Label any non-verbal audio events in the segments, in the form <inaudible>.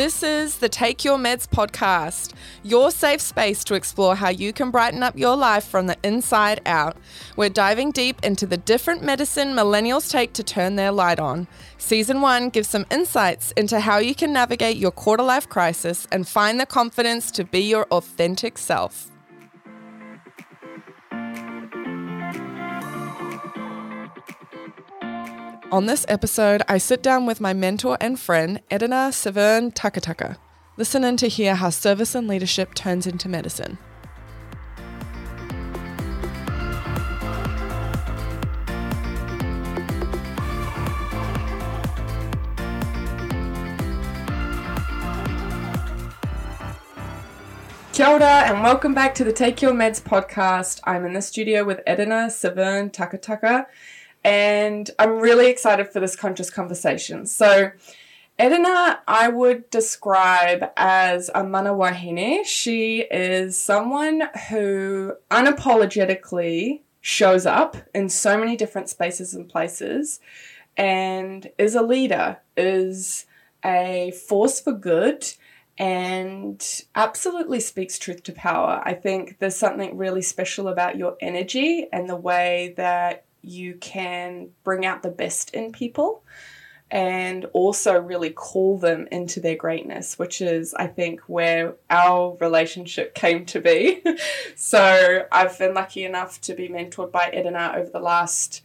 This is the Take Your Meds podcast, your safe space to explore how you can brighten up your life from the inside out. We're diving deep into the different medicine millennials take to turn their light on. Season 1 gives some insights into how you can navigate your quarter life crisis and find the confidence to be your authentic self. On this episode, I sit down with my mentor and friend, Edina Severn Takataka. Listen in to hear how service and leadership turns into medicine. Kia ora and welcome back to the Take Your Meds podcast. I'm in the studio with Edina Severn Takataka and I'm really excited for this conscious conversation. So, Edina, I would describe as a mana wahine. She is someone who unapologetically shows up in so many different spaces and places and is a leader, is a force for good, and absolutely speaks truth to power. I think there's something really special about your energy and the way that you can bring out the best in people and also really call them into their greatness, which is, I think, where our relationship came to be. <laughs> so I've been lucky enough to be mentored by Edina over the last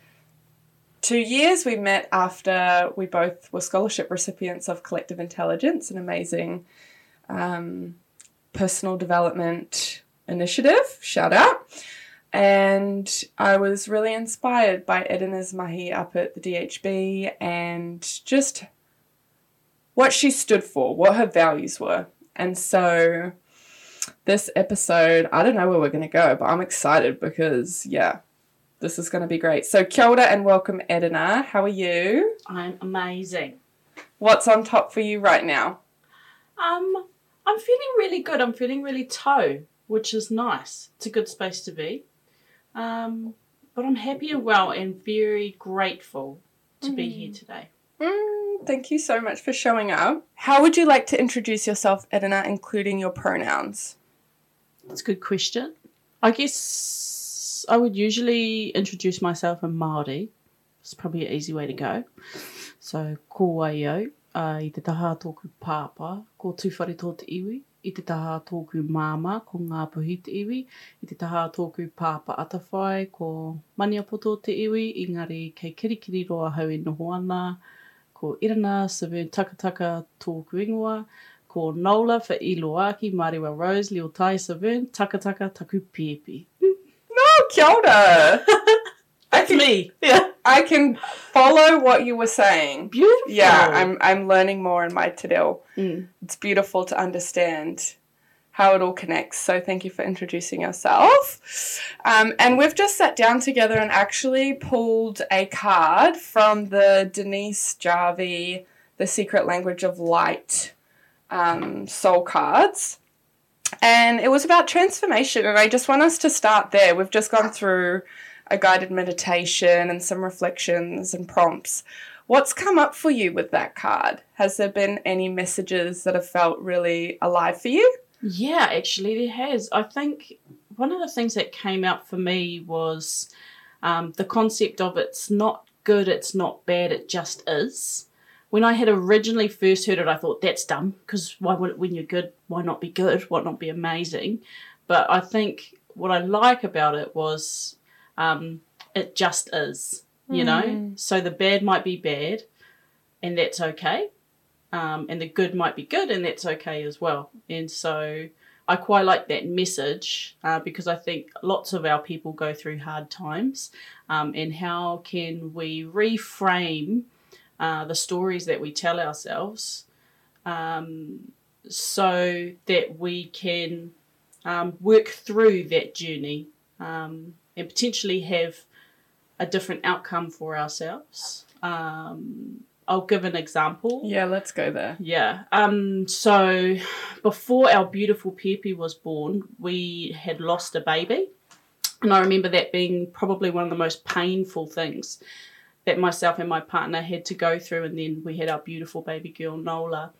two years. We met after we both were scholarship recipients of Collective Intelligence, an amazing um, personal development initiative. Shout out. And I was really inspired by Edina's mahi up at the DHB and just what she stood for, what her values were. And so this episode, I don't know where we're going to go, but I'm excited because, yeah, this is going to be great. So, kia ora and welcome, Edina. How are you? I'm amazing. What's on top for you right now? Um, I'm feeling really good. I'm feeling really tau, which is nice. It's a good space to be. Um, but I'm happy and well and very grateful to mm. be here mm. today. Mm, thank you so much for showing up. How would you like to introduce yourself, Edina, including your pronouns? That's a good question. I guess I would usually introduce myself in Māori. It's probably an easy way to go. So, ko waio, uh, i te taha tōku pāpā, ko Tūwharetoa te iwi, i te taha tōku māma ko ngā puhi te iwi, i te taha tōku pāpa atawhai ko maniapoto te iwi, engari kei kirikiri roa hau e noho ana, ko Irana Severn Takataka tōku ingoa, ko Nola for Iloaki, Mariwa Rose, Leo Tai Severn, Takataka taku piepi. No, kia ora! <laughs> That's me. Yeah. I can follow what you were saying. Beautiful. Yeah, I'm I'm learning more in my reo. Mm. It's beautiful to understand how it all connects. So thank you for introducing yourself. Um, and we've just sat down together and actually pulled a card from the Denise Jarvie, The Secret Language of Light um, soul cards. And it was about transformation. And I just want us to start there. We've just gone through a guided meditation and some reflections and prompts. What's come up for you with that card? Has there been any messages that have felt really alive for you? Yeah, actually, there has. I think one of the things that came out for me was um, the concept of it's not good, it's not bad, it just is. When I had originally first heard it, I thought that's dumb because why would when you're good, why not be good? Why not be amazing? But I think what I like about it was um, it just is, you mm. know? So the bad might be bad, and that's okay. Um, and the good might be good, and that's okay as well. And so I quite like that message uh, because I think lots of our people go through hard times. Um, and how can we reframe uh, the stories that we tell ourselves um, so that we can um, work through that journey um, and potentially have a different outcome for ourselves. Um, I'll give an example. Yeah, let's go there. Yeah. Um, so before our beautiful Pepe was born, we had lost a baby. And I remember that being probably one of the most painful things that myself and my partner had to go through, and then we had our beautiful baby girl Nola.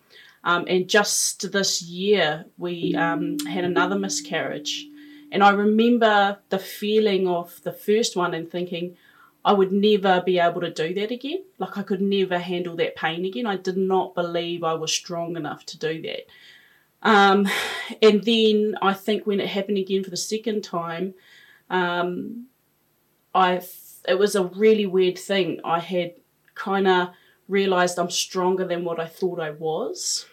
Um, and just this year, we um, had another miscarriage. And I remember the feeling of the first one and thinking, I would never be able to do that again. Like I could never handle that pain again. I did not believe I was strong enough to do that. Um, and then I think when it happened again for the second time, um, I it was a really weird thing. I had kind of realized I'm stronger than what I thought I was.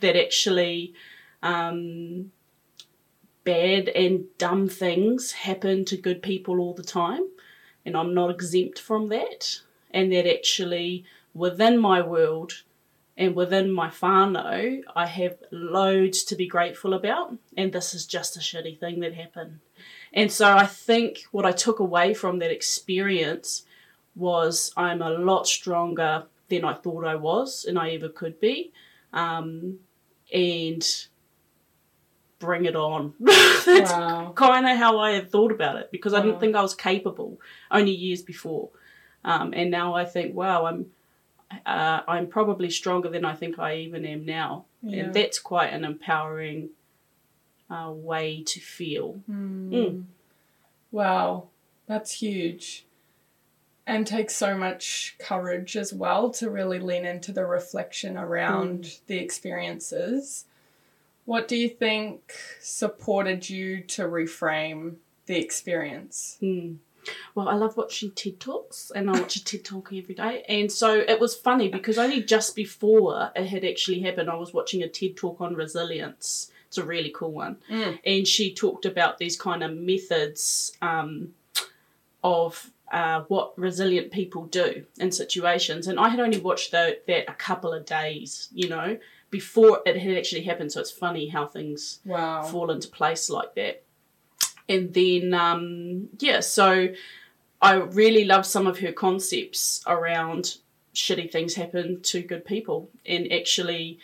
That actually, um, bad and dumb things happen to good people all the time, and I'm not exempt from that. And that actually, within my world and within my whānau, I have loads to be grateful about, and this is just a shitty thing that happened. And so I think what I took away from that experience was I'm a lot stronger than I thought I was and I ever could be. Um, and bring it on. <laughs> That's Wow. kind of how I had thought about it because I didn't think I was capable only years before. Um, and now I think, wow, I'm uh, I'm probably stronger than I think I even am now. Yeah. And that's quite an empowering uh, way to feel. Mm. Wow, that's huge. And takes so much courage as well to really lean into the reflection around the experiences. What do you think supported you to reframe the experience? Mm. Well, I love watching TED Talks, and I watch a TED Talk every day. And so it was funny because only just before it had actually happened, I was watching a TED Talk on resilience. It's a really cool one. Mm. And she talked about these kind of methods um, of uh, what resilient people do in situations. And I had only watched tho- that a couple of days, you know, before it had actually happened. So it's funny how things Wow. fall into place like that. And then, um, yeah, so I really love some of her concepts around shitty things happen to good people. And actually,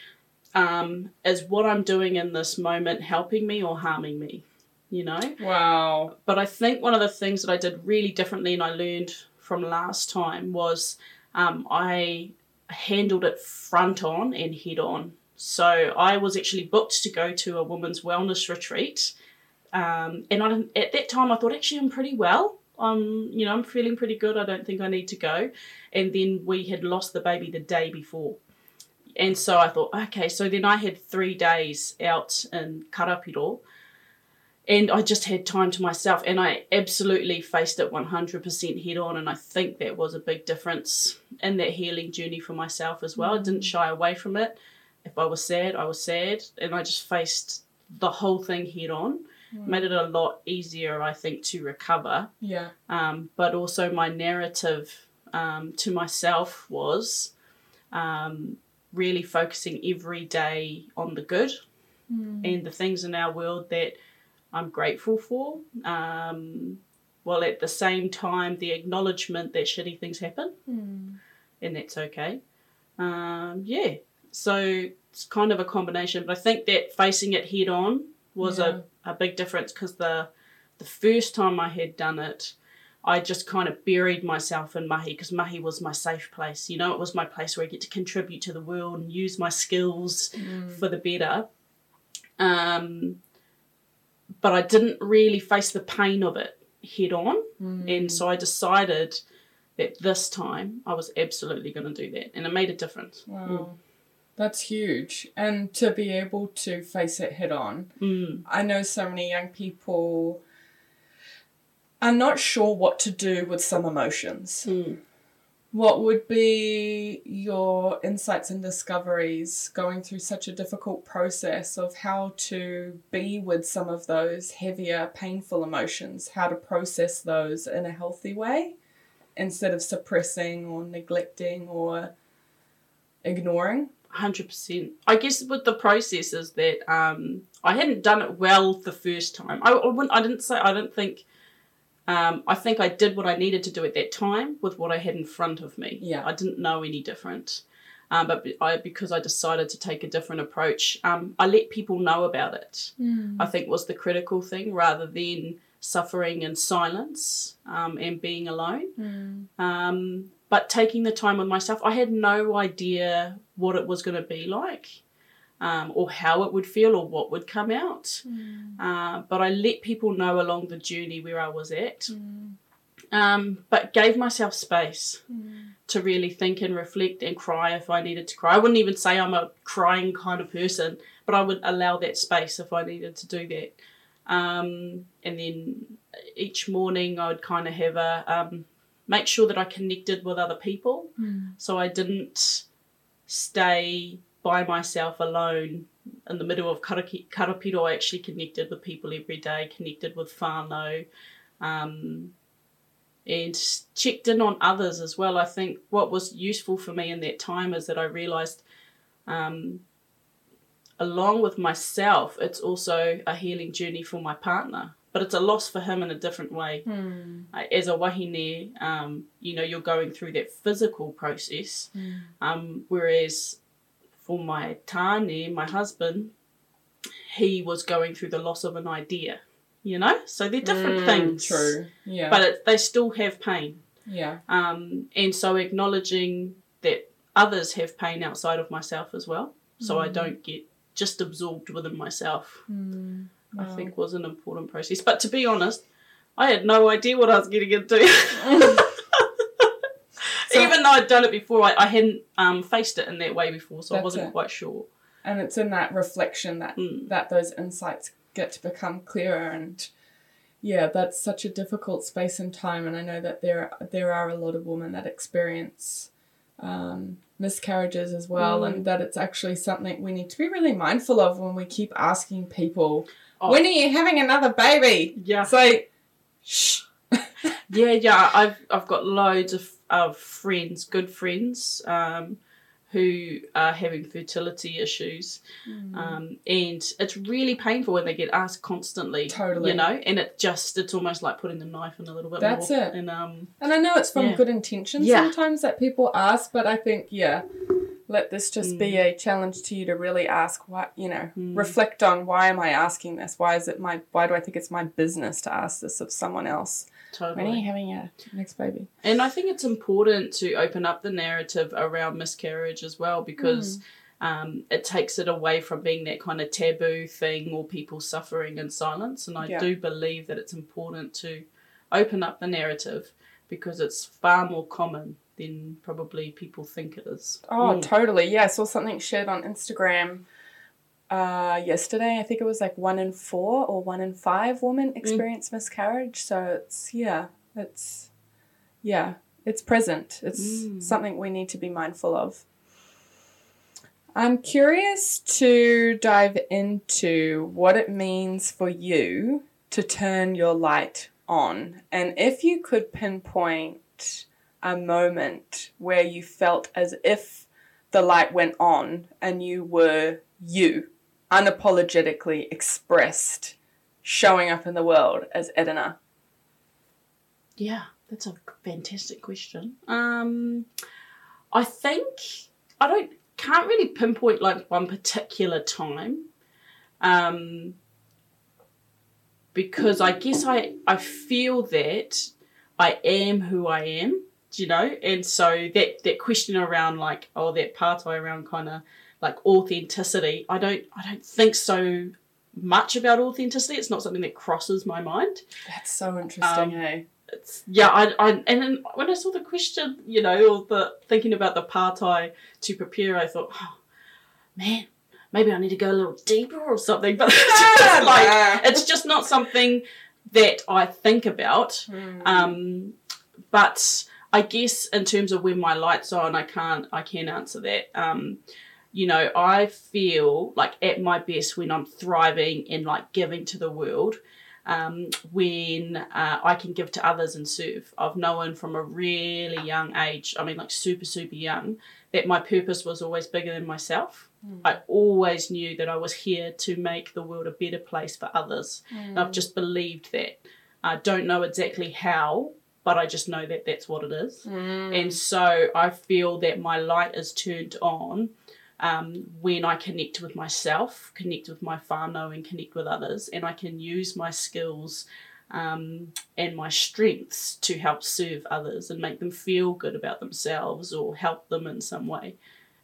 um, is what I'm doing in this moment helping me or harming me? You know? Wow. But I think one of the things that I did really differently and I learned from last time was um, I handled it front on and head on. So I was actually booked to go to a women's wellness retreat. Um, and I, at that time, I thought, actually, I'm pretty well. Um, you know, I'm feeling pretty good. I don't think I need to go. And then we had lost the baby the day before. And so I thought, okay, so then I had three days out in Karapiro and I just had time to myself and I absolutely faced it 100% head on and I think that was a big difference in that healing journey for myself as well. I didn't shy away from it. If I was sad, I was sad and I just faced the whole thing head on. Made it a lot easier, I think, to recover. Yeah. Um, but also my narrative um, to myself was um, really focusing every day on the good and the things in our world that I'm grateful for. Um, while at the same time, the acknowledgement that shitty things happen and that's okay. Um, yeah, so it's kind of a combination, but I think that facing it head on was Yeah. a, a big difference because the the first time I had done it, I just kind of buried myself in mahi because mahi was my safe place. You know, it was my place where I get to contribute to the world and use my skills for the better. Um, but I didn't really face the pain of it head on, and so I decided that this time I was absolutely going to do that, and it made a difference. Wow. That's huge. And to be able to face it head on. Mm. I know so many young people are not sure what to do with some emotions. Mm. What would be your insights and discoveries going through such a difficult process of how to be with some of those heavier, painful emotions, how to process those in a healthy way instead of suppressing or neglecting or ignoring? Hundred percent. I guess with the process is that um, I hadn't done it well the first time. I, I. I didn't say. I don't think. Um, I think I did what I needed to do at that time with what I had in front of me. Yeah. I didn't know any different. Um, but I, because I decided to take a different approach, um, I let people know about it. I think was the critical thing rather than suffering in silence um, and being alone. Um, but taking the time with myself, I had no idea what it was going to be like. Um, or how it would feel or what would come out. Uh, but I let people know along the journey where I was at. Um, but gave myself space to really think and reflect and cry if I needed to cry. I wouldn't even say I'm a crying kind of person, but I would allow that space if I needed to do that. Um, and then each morning I would kind of have a um, make sure that I connected with other people, so I didn't stay by myself alone in the middle of karaki- karapiro. I actually connected with people every day, connected with whānau, um, and checked in on others as well. I think what was useful for me in that time is that I realised, um, along with myself, it's also a healing journey for my partner. But it's a loss for him in a different way. Uh, As a wahine, um, you know, you're going through that physical process, um, whereas for my tane, my husband, he was going through the loss of an idea. You know, so they're different Mm, things. True. Yeah. But it, they still have pain. yeah. Um, and so acknowledging that others have pain outside of myself as well, so I don't get just absorbed within myself, I Wow. think was an important process. But to be honest, I had no idea what I was getting into. <laughs> <laughs> I'd done it before, I, I hadn't um, faced it in that way before, so I wasn't it. quite sure. and it's in that reflection that Mm. that those insights get to become clearer and yeah that's such a difficult space and time and i know that there there are a lot of women that experience um, miscarriages as well Mm. and that it's actually something we need to be really mindful of when we keep asking people Oh. when are you having another baby Yeah. so shh <laughs> Yeah, yeah. I've I've got loads of, of friends, good friends, um, who are having fertility issues, um, and it's really painful when they get asked constantly. Totally. You know, and it just it's almost like putting the knife in a little bit That's more. it. And um, And I know it's from Yeah. good intentions Yeah. sometimes that people ask, but I think, yeah, let this just be a challenge to you to really ask what, you know, Mm. reflect on why am I asking this? Why is it my, why do I think it's my business to ask this of someone else? When are totally. you having a next baby? And I think it's important to open up the narrative around miscarriage as well because um, it takes it away from being that kind of taboo thing or people suffering in silence. And I Yeah. do believe that it's important to open up the narrative because it's far more common than probably people think it is. Oh, Mm. totally. Yeah, I saw something shared on Instagram uh, yesterday. I think it was like one in four or one in five women experience miscarriage. So it's, yeah, it's, yeah, it's present. It's Mm. something we need to be mindful of. I'm curious to dive into what it means for you to turn your light on. And if you could pinpoint a moment where you felt as if the light went on and you were you, unapologetically expressed, showing up in the world as Edina. Yeah, that's a fantastic question. Um, I think I don't can't really pinpoint like one particular time, um, because I guess I I feel that I am who I am, you know, and so that that question around like oh that I around kind of like authenticity, I don't I don't think so much about authenticity. It's not something that crosses my mind That's so interesting, Um, eh? it's yeah I, I and then when I saw the question you know or the thinking about the pātai to prepare I thought oh, man maybe I need to go a little deeper or something <laughs> but it's just like it's just not something that I think about Hmm. um but I guess in terms of when my lights are on I can't I can answer that um you know I feel like at my best when I'm thriving and like giving to the world um, when uh, I can give to others and serve. I've known from a really young age, I mean, like super, super young, that my purpose was always bigger than myself. I always knew that I was here to make the world a better place for others. And I've just believed that. I don't know exactly how, but I just know that that's what it is. And so I feel that my light is turned on um, when I connect with myself, connect with my whānau, and connect with others, and I can use my skills um, and my strengths to help serve others and make them feel good about themselves or help them in some way.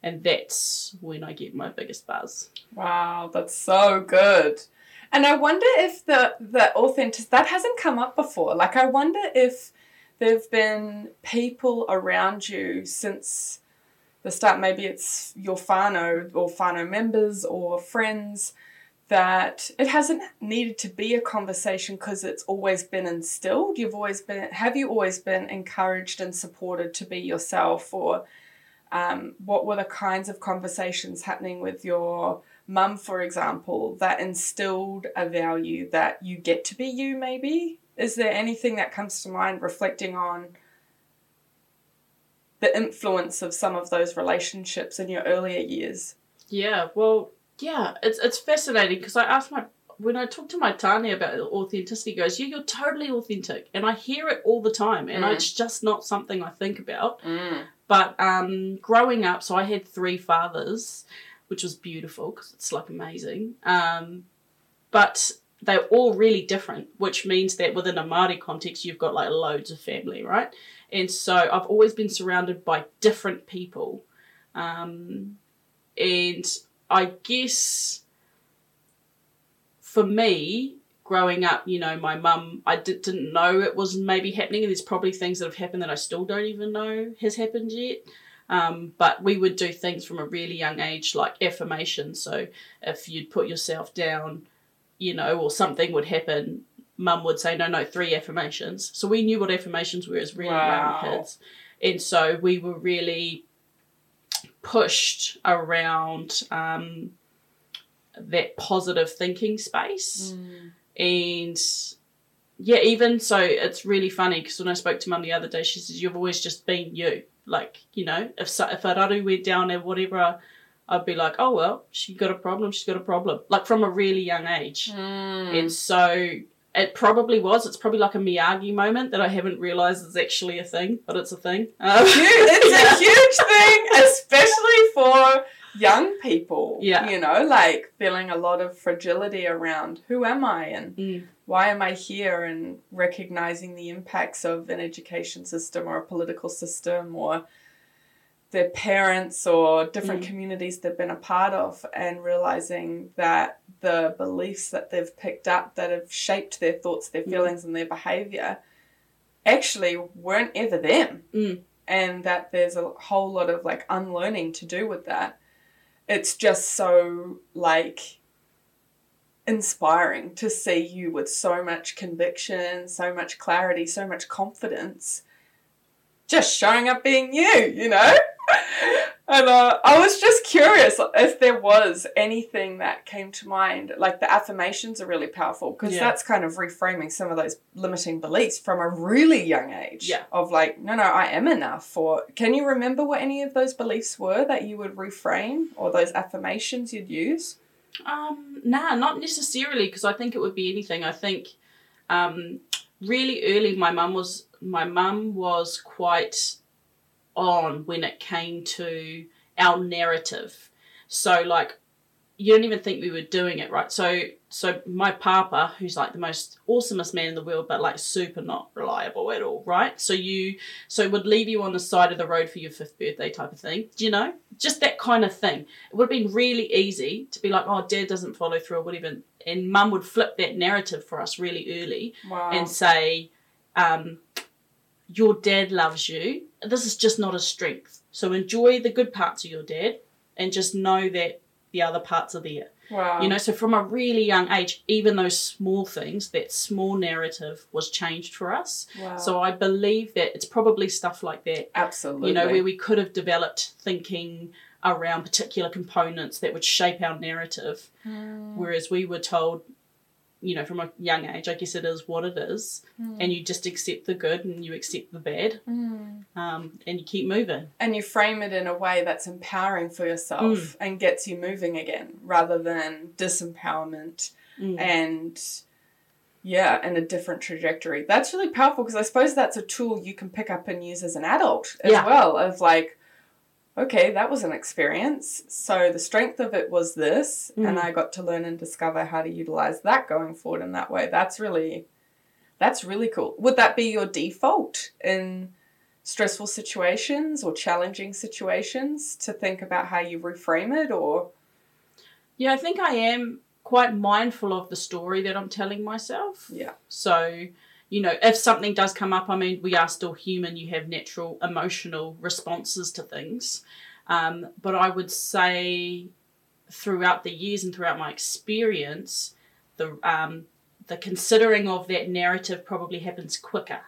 And that's when I get my biggest buzz. Wow, that's so good. And I wonder if the the authentic that hasn't come up before. Like I wonder if there've been people around you since the start. Maybe it's your whānau or whānau members or friends that it hasn't needed to be a conversation because it's always been instilled. You've always been, have you always been encouraged and supported to be yourself? Or um, what were the kinds of conversations happening with your mum, for example, that instilled a value that you get to be you, maybe? Is there anything that comes to mind reflecting on the influence of some of those relationships in your earlier years? Yeah, well, yeah, it's it's fascinating because I asked my when I talk to my tane about authenticity, goes, yeah, you're totally authentic, and I hear it all the time, and Mm. it's just not something I think about. Mm. But um, growing up, so I had three fathers, which was beautiful because it's like amazing. Um, but they're all really different, which means that within a Māori context, you've got like loads of family, right? And so I've always been surrounded by different people. Um, and I guess for me, growing up, you know, my mum, I did, didn't know it was maybe happening, and there's probably things that have happened that I still don't even know has happened yet. Um, but we would do things from a really young age, like affirmation. So if you'd put yourself down, you know, or something would happen, mum would say, no, no, three affirmations. So we knew what affirmations were as really Wow. young kids. And so we were really pushed around um, that positive thinking space. And yeah, even so, it's really funny because when I spoke to mum the other day, she says, You've always just been you. Like, you know, if, so, if Araru went down or whatever, I'd be like, Oh, well, she got a problem, she's got a problem. Like from a really young age. Mm. And so it probably was. It's probably like a Miyagi moment that I haven't realised is actually a thing, but it's a thing. Um, <laughs> Huge- it's a huge thing, especially for young people. Yeah. You know, like feeling a lot of fragility around who am I and Mm. why am I here and recognizing the impacts of an education system or a political system or their parents or different Mm. communities they've been a part of and realizing that the beliefs that they've picked up that have shaped their thoughts, their Mm. feelings, and their behavior actually weren't ever them. Mm. And that there's a whole lot of like unlearning to do with that. It's just so like inspiring to see you with so much conviction, so much clarity, so much confidence, just showing up being you, you know? and uh, I was just curious if there was anything that came to mind. Like the affirmations are really powerful because Yeah. that's kind of reframing some of those limiting beliefs from a really young age. Yeah. Of like, no, no, I am enough. Or can you remember what any of those beliefs were that you would reframe or those affirmations you'd use? Um, nah, not necessarily because I think it would be anything. I think um, really early, my mum was my mum was quite on when it came to our narrative. So like, you don't even think we were doing it right. So so my papa, who's like the most awesomest man in the world, but like super not reliable at all, right? So you so would leave you on the side of the road for your fifth birthday type of thing. Do you know? Just that kind of thing. It would have been really easy to be like, oh, dad doesn't follow through or whatever. And mum would flip that narrative for us really early Wow. and say, um, your dad loves you. This is just not a strength. So enjoy the good parts of your dad and just know that the other parts are there. Wow. You know, so from a really young age, even those small things, that small narrative was changed for us. wow. So I believe that it's probably stuff like that absolutely. you know, where we could have developed thinking around particular components that would shape our narrative, Mm. whereas we were told, you know, from a young age, I guess it is what it is, and you just accept the good and you accept the bad, Mm. um, and you keep moving. and you frame it in a way that's empowering for yourself Mm. and gets you moving again rather than disempowerment Mm. and yeah and a different trajectory that's really powerful because i suppose that's a tool you can pick up and use as an adult as Yeah. well of like okay that was an experience so the strength of it was this and Mm. i got to learn and discover how to utilize that going forward in that way that's really That's really cool. Would that be your default in stressful situations or challenging situations to think about how you reframe it or Yeah, I think I am quite mindful of the story that I'm telling myself. yeah. So, you know, if something does come up, I mean, we are still human. You have natural emotional responses to things. Um, but I would say throughout the years and throughout my experience, the um, the considering of that narrative probably happens quicker.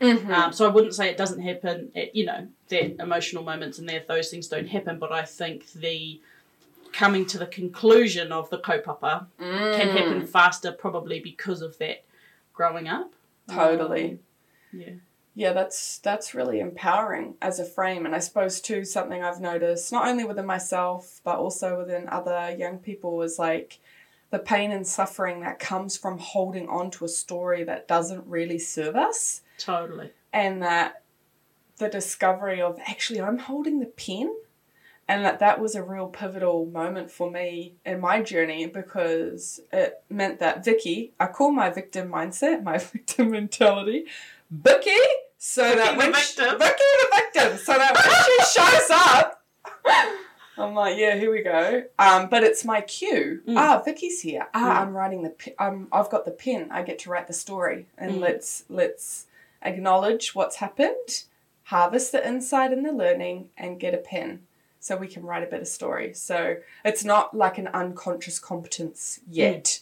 Mm-hmm. Um, so I wouldn't say it doesn't happen. It, you know, that emotional moments and that those things don't happen. But I think the coming to the conclusion of the kaupapa can Mm. happen faster, probably because of that growing up. Totally. Yeah. Yeah, that's that's really empowering as a frame, and I suppose too something I've noticed not only within myself but also within other young people is like the pain and suffering that comes from holding on to a story that doesn't really serve us, Totally. and that the discovery of actually I'm holding the pen, and that that was a real pivotal moment for me in my journey because it meant that Vicky, I call my victim mindset, my <laughs> victim mentality, Vicky, so that the when she. Vicky the victim, so that when she <laughs> shows up, I'm like, yeah, here we go. Um, but it's my cue. Mm. Ah, Vicky's here. Ah, Mm. I'm writing the. Pe- um, I've got the pen. I get to write the story, and Mm. let's let's acknowledge what's happened, harvest the insight and the learning, and get a pen so we can write a better story. So it's not like an unconscious competence yet,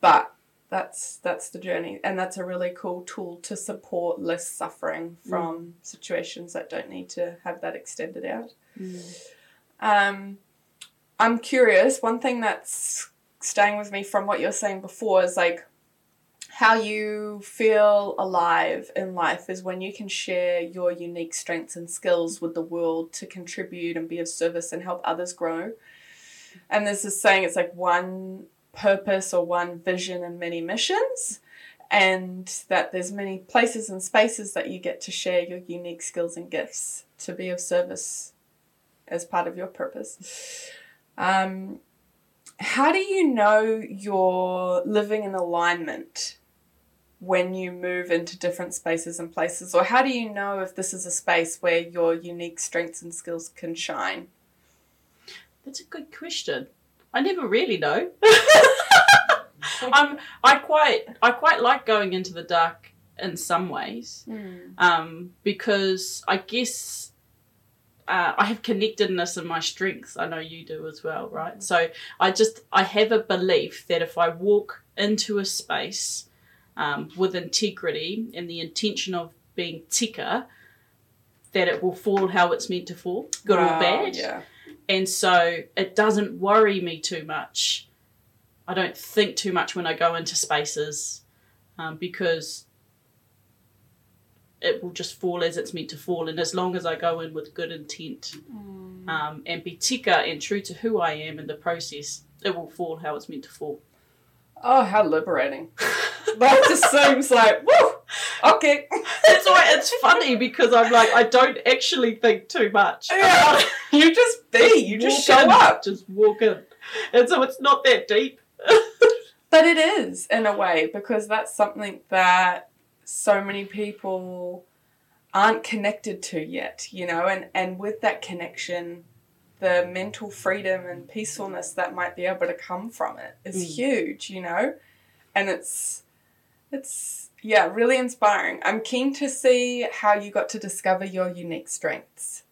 but that's that's the journey, and that's a really cool tool to support less suffering from situations that don't need to have that extended out. Um, I'm curious. One thing that's staying with me from what you're saying before is like how you feel alive in life is when you can share your unique strengths and skills with the world to contribute and be of service and help others grow. And this saying it's like one purpose or one vision and many missions. And that there's many places and spaces that you get to share your unique skills and gifts to be of service as part of your purpose. Um, how do you know you're living in alignment when you move into different spaces and places? Or how do you know if this is a space where your unique strengths and skills can shine? That's a good question. I never really know. I'm <laughs> <laughs> I quite I quite like going into the dark in some ways. Um, because I guess uh, I have connectedness in my strengths. I know you do as well, right? So I just I have a belief that if I walk into a space um, with integrity and the intention of being tika, that it will fall how it's meant to fall, good Wow, or bad. Yeah. And so it doesn't worry me too much. I don't think too much when I go into spaces um, because it will just fall as it's meant to fall. And as long as I go in with good intent um, and be tika and true to who I am in the process, it will fall how it's meant to fall. Oh, how liberating. that just seems like, woo, okay. It's, why it's funny because I'm like, I don't actually think too much. Yeah. <laughs> You just be, you just show in, up. Just walk in. And so it's not that deep. <laughs> But it is in a way because that's something that so many people aren't connected to yet, you know, and, and with that connection, the mental freedom and peacefulness that might be able to come from it is Mm. huge, you know? And it's it's yeah, really inspiring. I'm keen to see how you got to discover your unique strengths.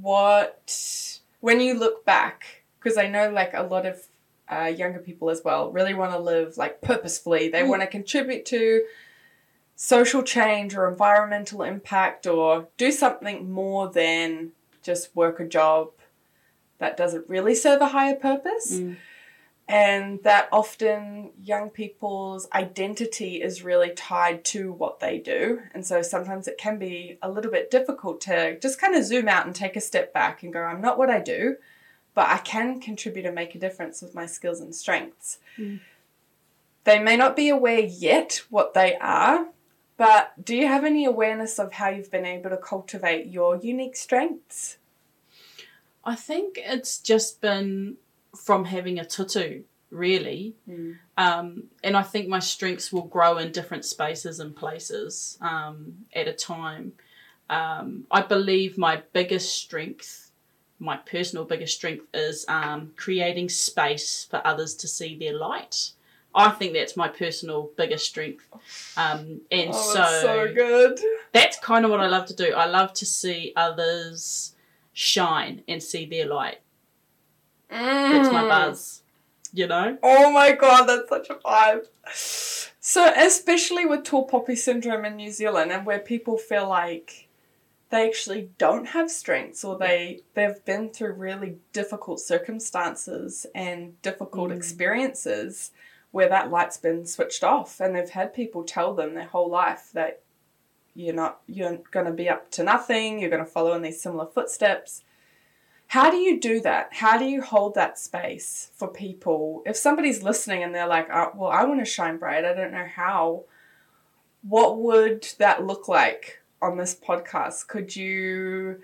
What when you look back, because I know like a lot of uh, younger people as well really want to live like purposefully. They Mm. want to contribute to social change or environmental impact or do something more than just work a job that doesn't really serve a higher purpose. Mm. And that often young people's identity is really tied to what they do. And so sometimes it can be a little bit difficult to just kind of zoom out and take a step back and go, I'm not what I do, but I can contribute and make a difference with my skills and strengths. Mm. They may not be aware yet what they are, but do you have any awareness of how you've been able to cultivate your unique strengths? I think it's just been from having a tutu, really. Mm. Um, and I think my strengths will grow in different spaces and places um, at a time. Um, I believe my biggest strength, my personal biggest strength, is um, creating space for others to see their light. I think that's my personal biggest strength. Um, and Oh, so, that's so good. that's kind of what I love to do. I love to see others shine and see their light. That's my Mm. buzz. You know? Oh my god, that's such a vibe. So, especially with tall poppy syndrome in New Zealand, and where people feel like they actually don't have strengths, or they they've been through really difficult circumstances and difficult Mm. experiences, where that light's been switched off, and they've had people tell them their whole life that you're not you're going to be up to nothing, you're going to follow in these similar footsteps. How do you do that? How do you hold that space for people? If somebody's listening and they're like, oh, well, I want to shine bright, I don't know how, what would that look like on this podcast? Could you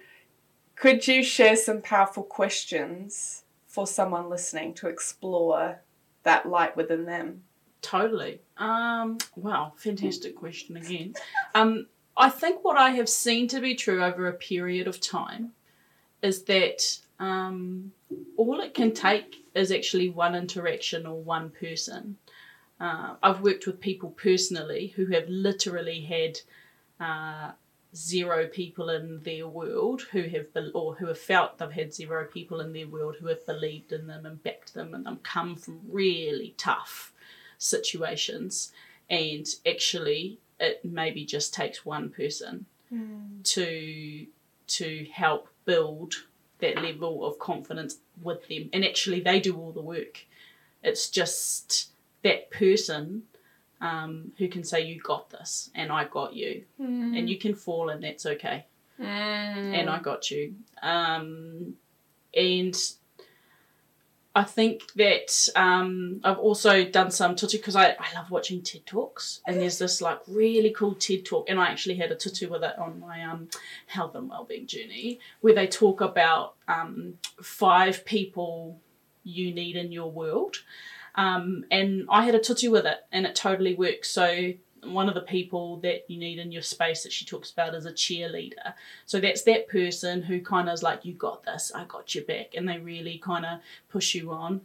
could you share some powerful questions for someone listening to explore that light within them? Totally. Um, wow, fantastic question again. Um, I think what I have seen to be true over a period of time is that um, all it can take is actually one interaction or one person. Uh, I've worked with people personally who have literally had uh, zero people in their world who have be- or who have felt they've had zero people in their world who have believed in them and backed them and them come from really tough situations. And actually it maybe just takes one person hmm. to to help build that level of confidence with them. And actually they do all the work. It's just that person um, who can say you got this and i got you. And you can fall and that's okay. And I got you. Um, and I think that um, I've also done some tutu because I, I love watching TED Talks, and there's this like really cool TED Talk, and I actually had a tutu with it on my um, health and wellbeing journey, where they talk about um, five people you need in your world. Um, and I had a tutu with it, and it totally works. So one of the people that you need in your space that she talks about is a cheerleader. So that's that person who kind of is like, you got this, I got your back, and they really kind of push you on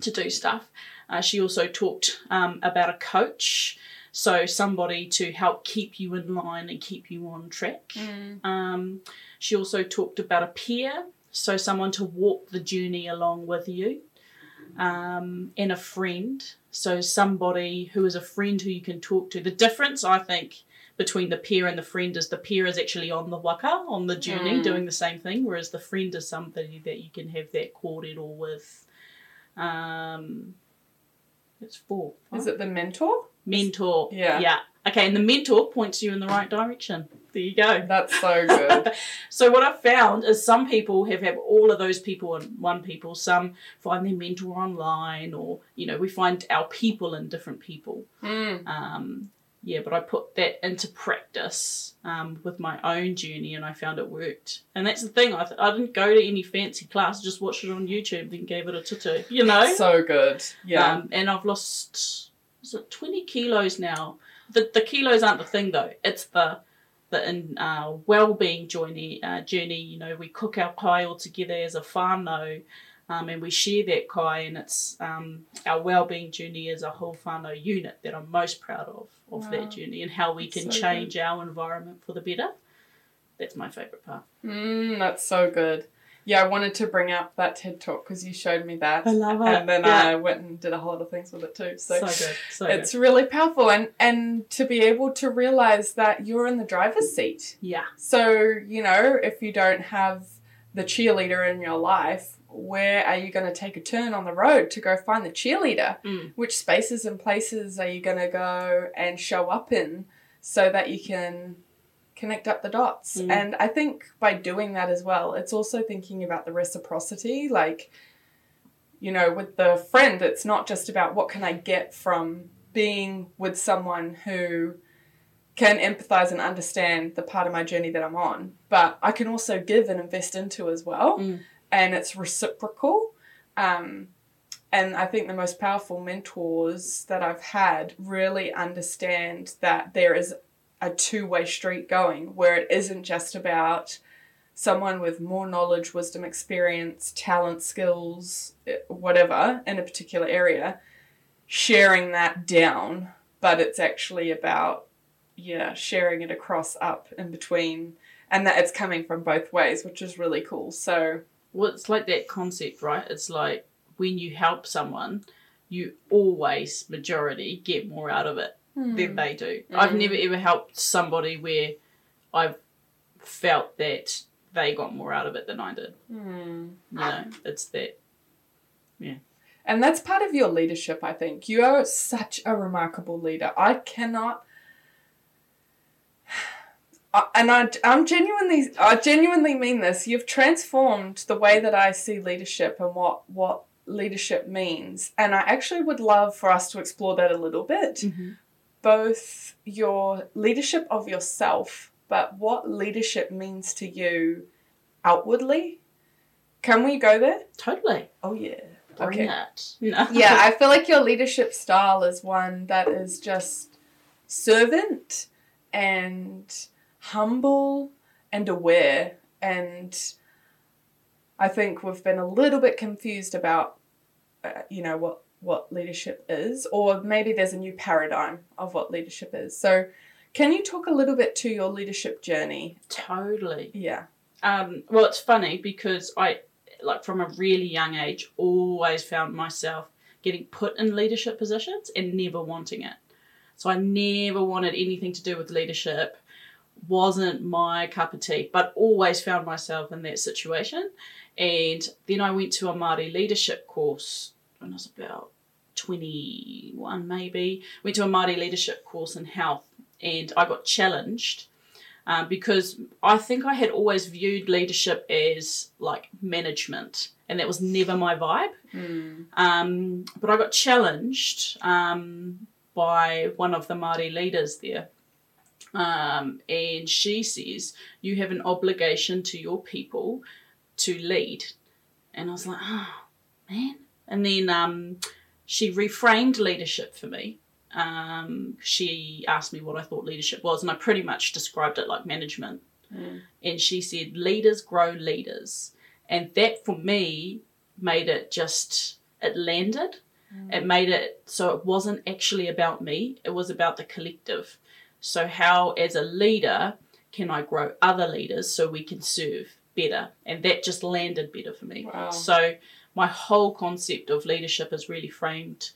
to do stuff. Uh, she also talked um, about a coach, so somebody to help keep you in line and keep you on track. Um, she also talked about a peer, so someone to walk the journey along with you, um, and a friend, so somebody who is a friend who you can talk to. The difference, I think, between the peer and the friend is the peer is actually on the waka, on the journey, Mm. doing the same thing, whereas the friend is somebody that you can have that cordial with. Um, it's four. Is it the mentor? mentor? Yeah. Yeah. Okay, and the mentor points you in the right direction. There you go. That's so good. <laughs> so what I've found is some people have have all of those people in one people. Some find their mentor online, or you know, we find our people in different people. Mm. Um, yeah, but I put that into practice um, with my own journey, and I found it worked. And that's the thing. I, th- I didn't go to any fancy class; just watched it on YouTube, then gave it a tutu. You know. <laughs> So good. Yeah. Um, and I've lost is it twenty kilos now. The the kilos aren't the thing though. It's the the in uh, well being journey uh, journey. You know, we cook our kai all together as a whānau. Um, and we share that kai, and it's um, our well-being journey as a whole whānau unit that I'm most proud of of Wow. that journey and how we can so change our environment for the better. That's my favourite part. Mm, that's so good. Yeah, I wanted to bring up that TED talk because you showed me that. I love it. And then yeah. I went and did a whole lot of things with it too. So, so good, so it's really powerful and and to be able to realize that you're in the driver's seat. Yeah, So, you know, if you don't have the cheerleader in your life, where are you going to take a turn on the road to go find the cheerleader? Mm. Which spaces and places are you going to go and show up in so that you can connect up the dots? Mm. And I think by doing that as well, it's also thinking about the reciprocity. Like, you know, with the friend, it's not just about what can I get from being with someone who can empathize and understand the part of my journey that I'm on, but I can also give and invest into as well, Mm. and it's reciprocal. Um, and I think the most powerful mentors that I've had really understand that there is a two way street going where it isn't just about someone with more knowledge, wisdom, experience, talent, skills, whatever in a particular area sharing that down, but it's actually about, yeah, sharing it across up in between and that it's coming from both ways, which is really cool. So, Well, it's like that concept, right? It's like when you help someone, you always, majority, get more out of it than they do. I've Mm. never ever helped somebody where I've felt that they got more out of it than I did. Hmm. You know, it's that. Yeah. And that's part of your leadership, I think. You are such a remarkable leader. I cannot. <sighs> And I, I'm genuinely, I genuinely mean this. You've transformed the way that I see leadership and what what leadership means. And I actually would love for us to explore that a little bit. Both your leadership of yourself, but what leadership means to you outwardly. Can we go there? Totally. Oh yeah. Bring it. <laughs> No. yeah, I feel like your leadership style is one that is just servant and humble and aware. And I think we've been a little bit confused about, uh, you know, what, what leadership is, or maybe there's a new paradigm of what leadership is. So, can you talk a little bit to your leadership journey? Totally. Yeah. Um, well, it's funny because I, like, from a really young age, always found myself getting put in leadership positions and never wanting it. So I never wanted anything to do with leadership. Wasn't my cup of tea, but always found myself in that situation. And then I went to a Māori leadership course when I was about 21, maybe. Went to a Māori leadership course in health, and I got challenged um, because I think I had always viewed leadership as like management, and that was never my vibe. Mm. Um, but I got challenged um, by one of the Māori leaders there. Um, and she says, You have an obligation to your people to lead. And I was like, Oh, man. And then um, she reframed leadership for me. Um, she asked me what I thought leadership was, and I pretty much described it like management. Mm. And she said, Leaders grow leaders. And that for me made it just, it landed. It made it so it wasn't actually about me, it was about the collective. So, how as a leader can I grow other leaders so we can serve better? And that just landed better for me. Wow. So, my whole concept of leadership is really framed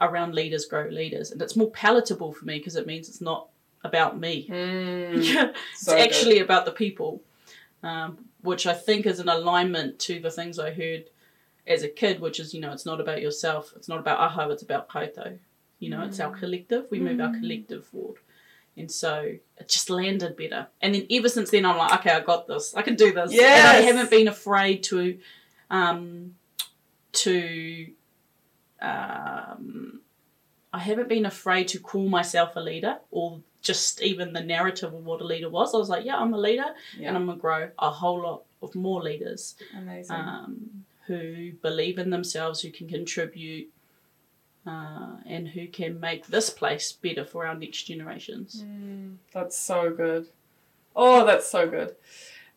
around leaders grow leaders. And it's more palatable for me because it means it's not about me. Mm. Yeah, <laughs> it's So good. actually about the people, um, which I think is an alignment to the things I heard as a kid, which is, you know, it's not about yourself, it's not about aha, it's about kaito. You know, it's our collective, we move our collective forward. And so it just landed better. And then ever since then, I'm like, okay, I got this. I can do this. And I haven't been afraid to, um, to, um, I haven't been afraid to call myself a leader or just even the narrative of what a leader was. I was like, yeah, I'm a leader Yeah. and I'm going to grow a whole lot of more leaders Amazing. um, who believe in themselves, who can contribute, uh, and who can make this place better for our next generations. Mm, that's so good. Oh, that's so good.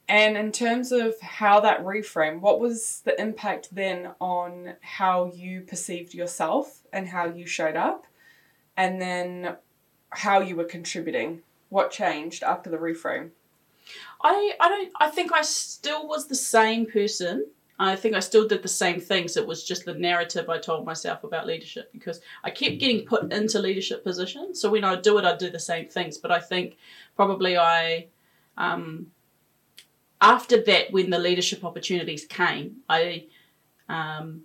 And in terms of how that reframe, what was the impact then on how you perceived yourself and how you showed up? And then how you were contributing? What changed after the reframe? I, I don't I think I still was the same person. I think I still did the same things. It was just the narrative I told myself about leadership because I kept getting put into leadership positions. So when I do it, I do the same things. But I think probably I, um, after that, when the leadership opportunities came, I, um,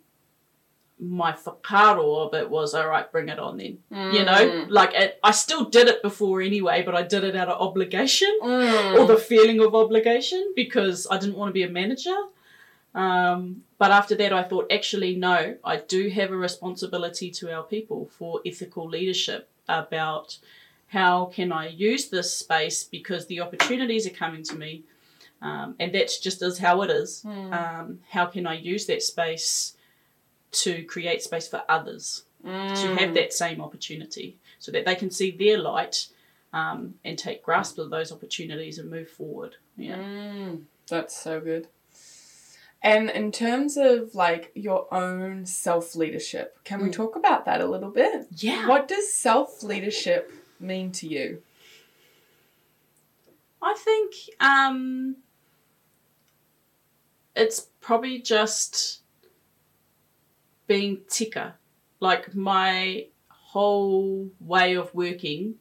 my whakaaro of it was, all right, bring it on then. You know, like it, I still did it before anyway, but I did it out of obligation Mm. or the feeling of obligation because I didn't want to be a manager. Um, but after that, I thought, actually, no, I do have a responsibility to our people for ethical leadership about how can I use this space because the opportunities are coming to me, um, and that's just as how it is. Mm. Um, how can I use that space to create space for others to Mm. have that same opportunity so that they can see their light um, and take grasp of those opportunities and move forward. Yeah. Mm, that's so good. And in terms of like your own self leadership, can we Mm. talk about that a little bit? Yeah. What does self leadership mean to you? I think um, it's probably just being tika. Like my whole way of working,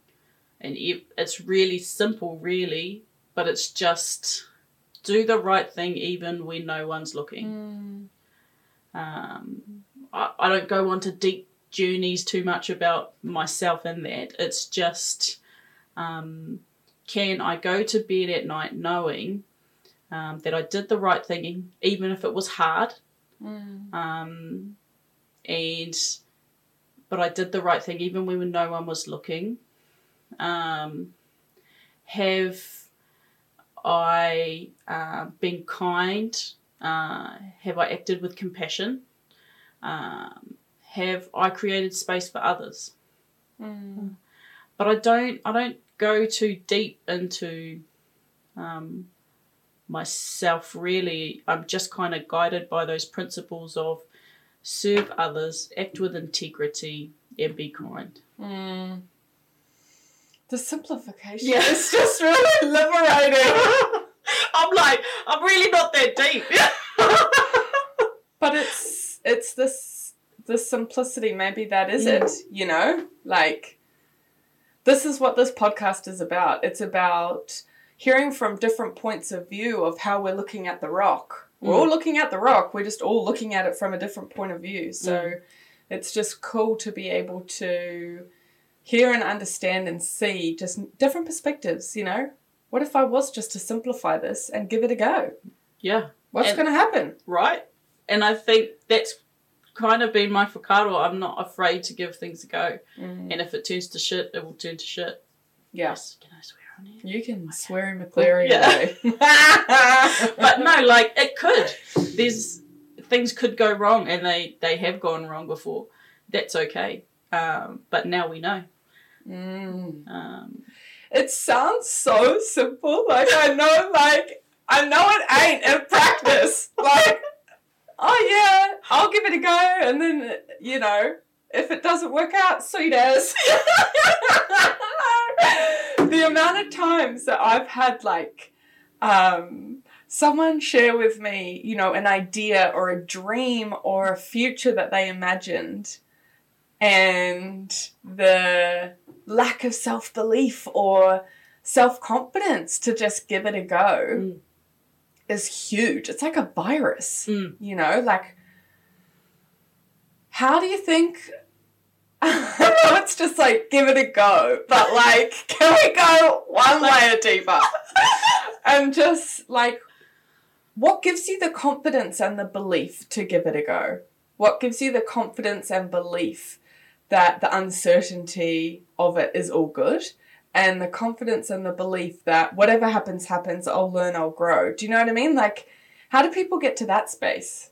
and it's really simple, really, but it's just do the right thing even when no one's looking. Um, I, I don't go on to deep journeys too much about myself in that. It's just um, can I go to bed at night knowing um, that I did the right thing, even if it was hard, um, and but I did the right thing even when no one was looking. Um, have I uh, been kind? Uh, have I acted with compassion? Um, have I created space for others? But I don't. I don't go too deep into um, myself. Really, I'm just kind of guided by those principles of serve others, act with integrity, and be kind. Mm. The simplification Yeah. is just really <laughs> liberating. I'm like, I'm really not that deep. <laughs> but it's it's this the simplicity maybe that is it you know like this is what this podcast is about it's about hearing from different points of view of how we're looking at the rock we're mm. all looking at the rock we're just all looking at it from a different point of view so mm. it's just cool to be able to hear and understand and see just different perspectives you know what if i was just to simplify this and give it a go yeah, what's going to happen right. And I think that's kind of been my whakaaro. I'm not afraid to give things a go. Mm. And if it turns to shit, it will turn to shit. yeah Yes. Can I swear on here? You can swear in McCleary Yeah. away. but no, like it could. There's things could go wrong, and they they have gone wrong before. That's okay. Um, but now we know. Mm. Um, It sounds so simple. Like I know, like I know it ain't in practice. Like, oh yeah, I'll give it a go, and then you know, if it doesn't work out, sweet as. <laughs> the amount of times that I've had like um, someone share with me, you know, an idea or a dream or a future that they imagined, and the lack of self belief or self confidence to just give it a go Mm. is huge. It's like a virus, Mm. you know, like. How do you think <laughs> I know it's just like give it a go, but like, <laughs> can we go one layer deeper? <laughs> and just like, what gives you the confidence and the belief to give it a go? What gives you the confidence and belief that the uncertainty of it is all good? And the confidence and the belief that whatever happens, happens, I'll learn, I'll grow. Do you know what I mean? Like, how do people get to that space?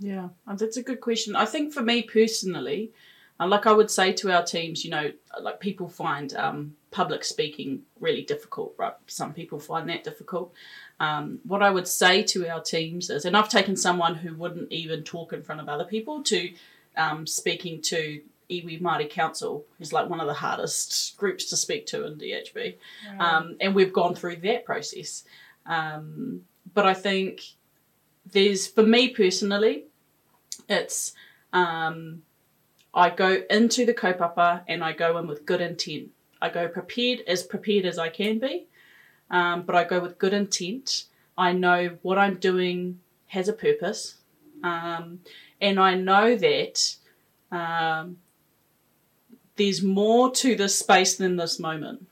Yeah, that's a good question. I think for me personally, uh, like I would say to our teams, you know, like people find um, public speaking really difficult, right? Some people find that difficult. Um, what I would say to our teams is, and I've taken someone who wouldn't even talk in front of other people to um, speaking to Iwi Māori Council, who's like one of the hardest groups to speak to in DHB um, and we've gone through that process. Um, but I think there's, for me personally, it's um, I go into the kaupapa and I go in with good intent. I go prepared, as prepared as I can be, um, but I go with good intent. I know what I'm doing has a purpose, um, and I know that um, there's more to this space than this moment.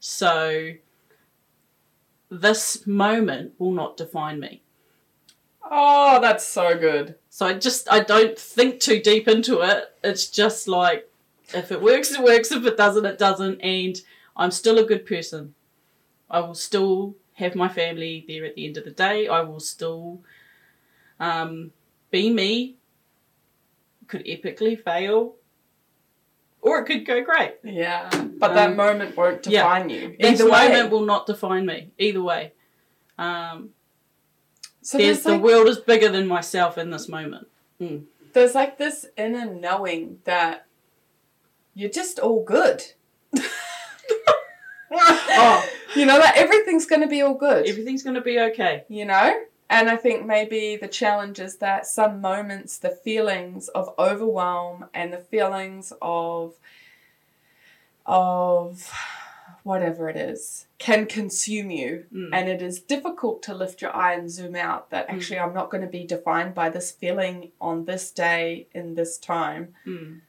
So this moment will not define me. Oh, that's so good. So I just I don't think too deep into it. It's just like if it works, it works. If it doesn't, it doesn't. And I'm still a good person. I will still have my family there at the end of the day. I will still um, be me could epically fail, or it could go great. Yeah. But that Um, moment won't yeah. define you. This Either way. moment will not define me either way. Um, so there's there's the like, world is bigger than myself in this moment. Hmm. there's like this inner knowing that you're just all good. <laughs> Oh. You know that everything's going to be all good. Everything's going to be okay. you know? And I think maybe the challenge is that some moments, the feelings of overwhelm and the feelings of of whatever it is can consume you Mm. and it is difficult to lift your eye and zoom out that actually I'm not going to be defined by this feeling on this day in this time. Mm.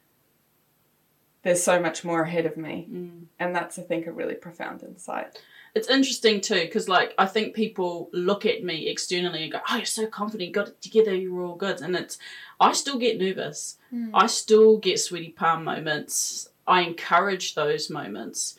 There's so much more ahead of me. Mm. And that's I think a really profound insight. It's interesting too, because like I think people look at me externally and go, "Oh, you're so confident, you got it together, you're all good," and it's I still get nervous. I still get sweaty palm moments. I encourage those moments,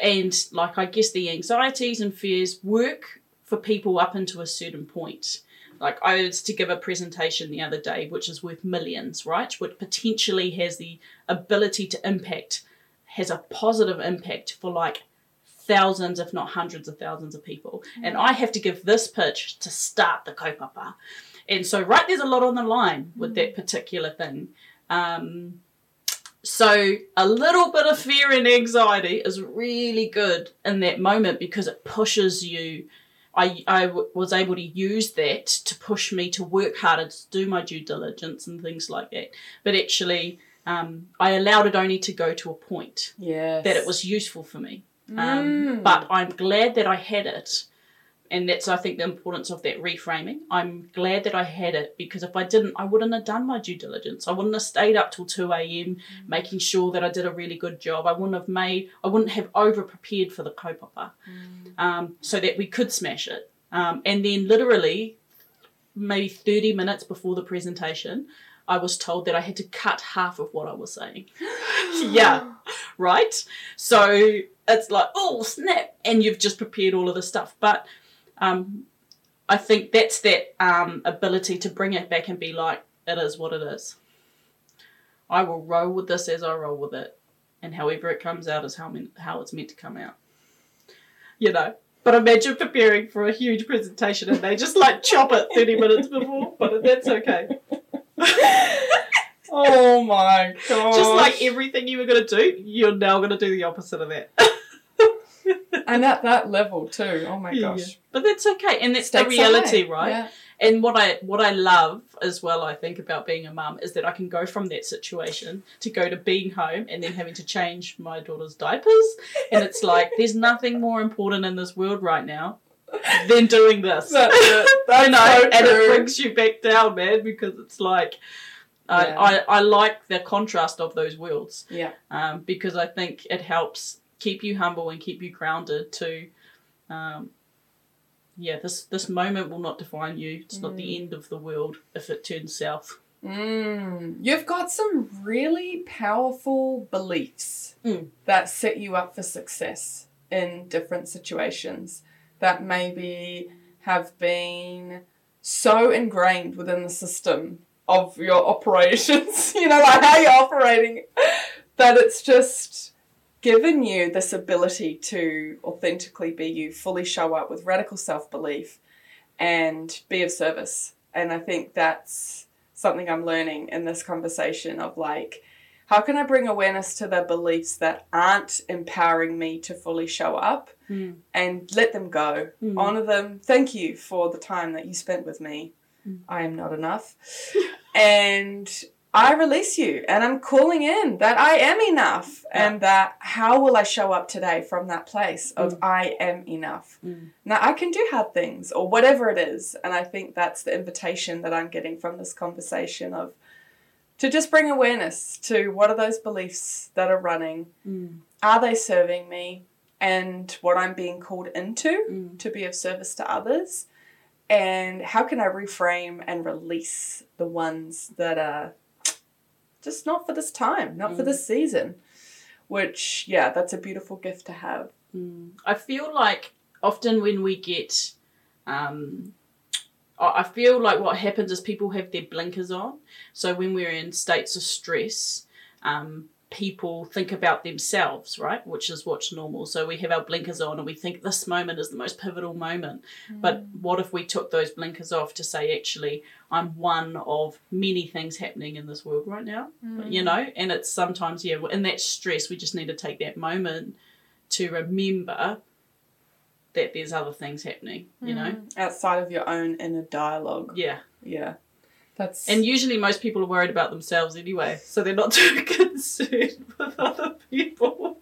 and like I guess the anxieties and fears work for people up into a certain point. Like I was to give a presentation the other day, which is worth millions, right? Which potentially has the ability to impact, has a positive impact for like thousands, if not hundreds of thousands of people. And I have to give this pitch to start the kaupapa. And so, right, there's a lot on the line with that particular thing. Um, so, a little bit of fear and anxiety is really good in that moment because it pushes you. I, I w- was able to use that to push me to work harder, to do my due diligence and things like that. But actually, um, I allowed it only to go to a point Yes. that it was useful for me. Um, Mm. But I'm glad that I had it. And that's, I think, the importance of that reframing. I'm glad that I had it because if I didn't, I wouldn't have done my due diligence. I wouldn't have stayed up till 2 a.m. making sure that I did a really good job. I wouldn't have made, I wouldn't have over prepared for the kaupapa um, so that we could smash it. Um, and then, literally, maybe 30 minutes before the presentation, I was told that I had to cut half of what I was saying. <gasps> yeah, right? So it's like, oh, snap. And you've just prepared all of the stuff. But um, I think that's that um, ability to bring it back and be like, it is what it is. I will roll with this as I roll with it. And however it comes out is how, mean, how it's meant to come out. You know? But imagine preparing for a huge presentation and they just like chop it 30 minutes before, but that's okay. <laughs> Oh my god. Just like everything you were going to do, you're now going to do the opposite of that. <laughs> <laughs> and at that level too. Oh my Yeah. gosh. But that's okay, and that's Stakes the reality, right? Yeah. And what I what I love as well, I think about being a mum is that I can go from that situation to go to being home and then having to change my daughter's diapers, and it's like there's nothing more important in this world right now than doing this. That's it. <laughs> That's I know, so and it brings you back down, man, because it's like. Yeah. I, I, I like the contrast of those worlds Yeah. um, because I think it helps keep you humble and keep you grounded to, um, yeah, this this moment will not define you. It's not the end of the world if it turns south. Mm. You've got some really powerful beliefs Mm. that set you up for success in different situations that maybe have been so ingrained within the system of your <laughs> operations, you know, like how you're operating, that it's just given you this ability to authentically be you, fully show up with radical self belief and be of service. And I think that's something I'm learning in this conversation of like, how can I bring awareness to the beliefs that aren't empowering me to fully show up Mm. and let them go? Mm. Honor them. Thank you for the time that you spent with me. Mm. I am not enough. <laughs> and I release you and I'm calling in that I am enough and that how will I show up today from that place of I am enough. Mm. Now I can do hard things or whatever it is. And I think that's the invitation that I'm getting from this conversation of to just bring awareness to what are those beliefs that are running? Mm. Are they serving me? And what I'm being called into Mm. to be of service to others? And how can I reframe and release the ones that are just not for this time, not for Mm. this season? Which, yeah, that's a beautiful gift to have. Mm. I feel like often when we get, um, I I feel like what happens is people have their blinkers on. So when we're in states of stress, um, people think about themselves, right? Which is what's normal. So we have our blinkers on and we think this moment is the most pivotal moment. But mm. what if we took those blinkers off to say, actually, I'm one of many things happening in this world right now, mm. you know? And it's sometimes, yeah, in that stress, we just need to take that moment to remember that there's other things happening, you know? Mm. outside of your own inner dialogue. Yeah. Yeah. That's And usually most people are worried about themselves anyway, so they're not <laughs> too concerned with other people.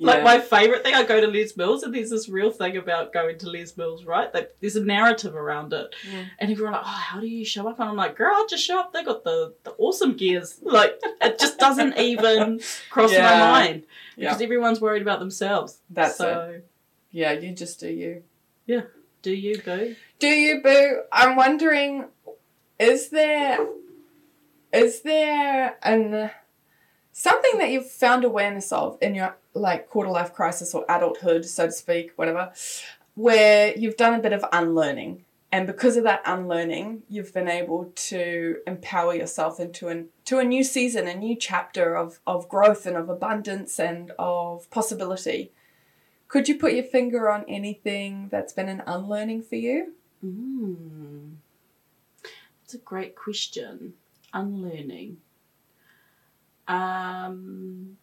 Like my favourite thing, I go to Les Mills and there's this real thing about going to Les Mills, right? That there's a narrative around it. Mm. And everyone like, oh, how do you show up? And I'm like, girl, I just show up. They got the, the awesome gears. Like it just doesn't <laughs> even cross Yeah. my mind Yeah. because everyone's worried about themselves. That's so yeah, you just do you. Yeah, do you boo? Do you boo? I'm wondering, is there, is there an something that you've found awareness of in your like quarter life crisis or adulthood, so to speak, whatever, where you've done a bit of unlearning, and because of that unlearning, you've been able to empower yourself into an to a new season, a new chapter of of growth and of abundance and of possibility. Could you put your finger on anything that's been an unlearning for you? Mm. That's a great question. Unlearning. Um,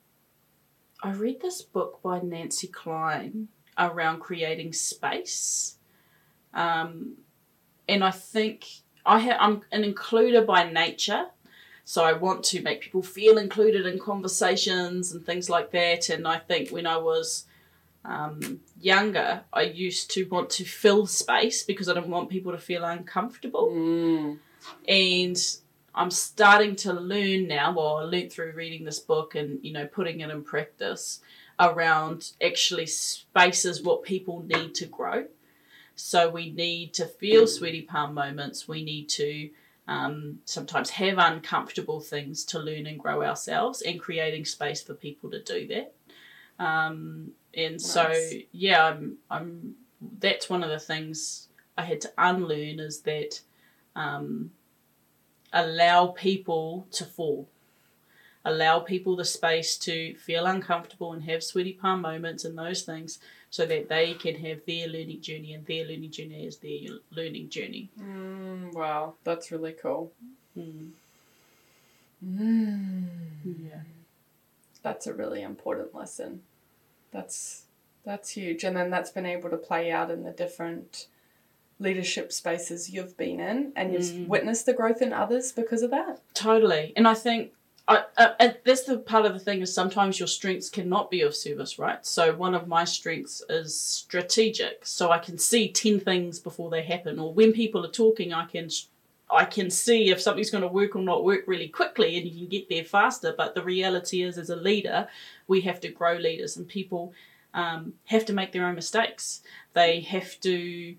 I read this book by Nancy Kline around creating space. Um, and I think I ha- I'm an includer by nature. So I want to make people feel included in conversations and things like that. And I think when I was um, younger, I used to want to fill space because I didn't want people to feel uncomfortable. Mm. And I'm starting to learn now, well, I learned through reading this book and, you know, putting it in practice around actually spaces what people need to grow. So we need to feel sweaty palm moments. We need to um, sometimes have uncomfortable things to learn and grow ourselves and creating space for people to do that. Um, and so, yeah, I'm, I'm, that's one of the things I had to unlearn is that um, allow people to fall. Allow people the space to feel uncomfortable and have sweaty palm moments and those things so that they can have their learning journey and their learning journey is their learning journey. Mm, wow, that's really cool. Mm. Mm. Yeah. That's a really important lesson. That's that's huge, and then that's been able to play out in the different leadership spaces you've been in, and you've Mm. witnessed the growth in others because of that. Totally. And I think I, uh, that's the part of the thing is sometimes your strengths cannot be of service, right? So one of my strengths is strategic. So I can see 10 things before they happen or when people are talking I can I can see if something's going to work or not work really quickly and you can get there faster, but the reality is as a leader, we have to grow leaders and people um, have to make their own mistakes. They have to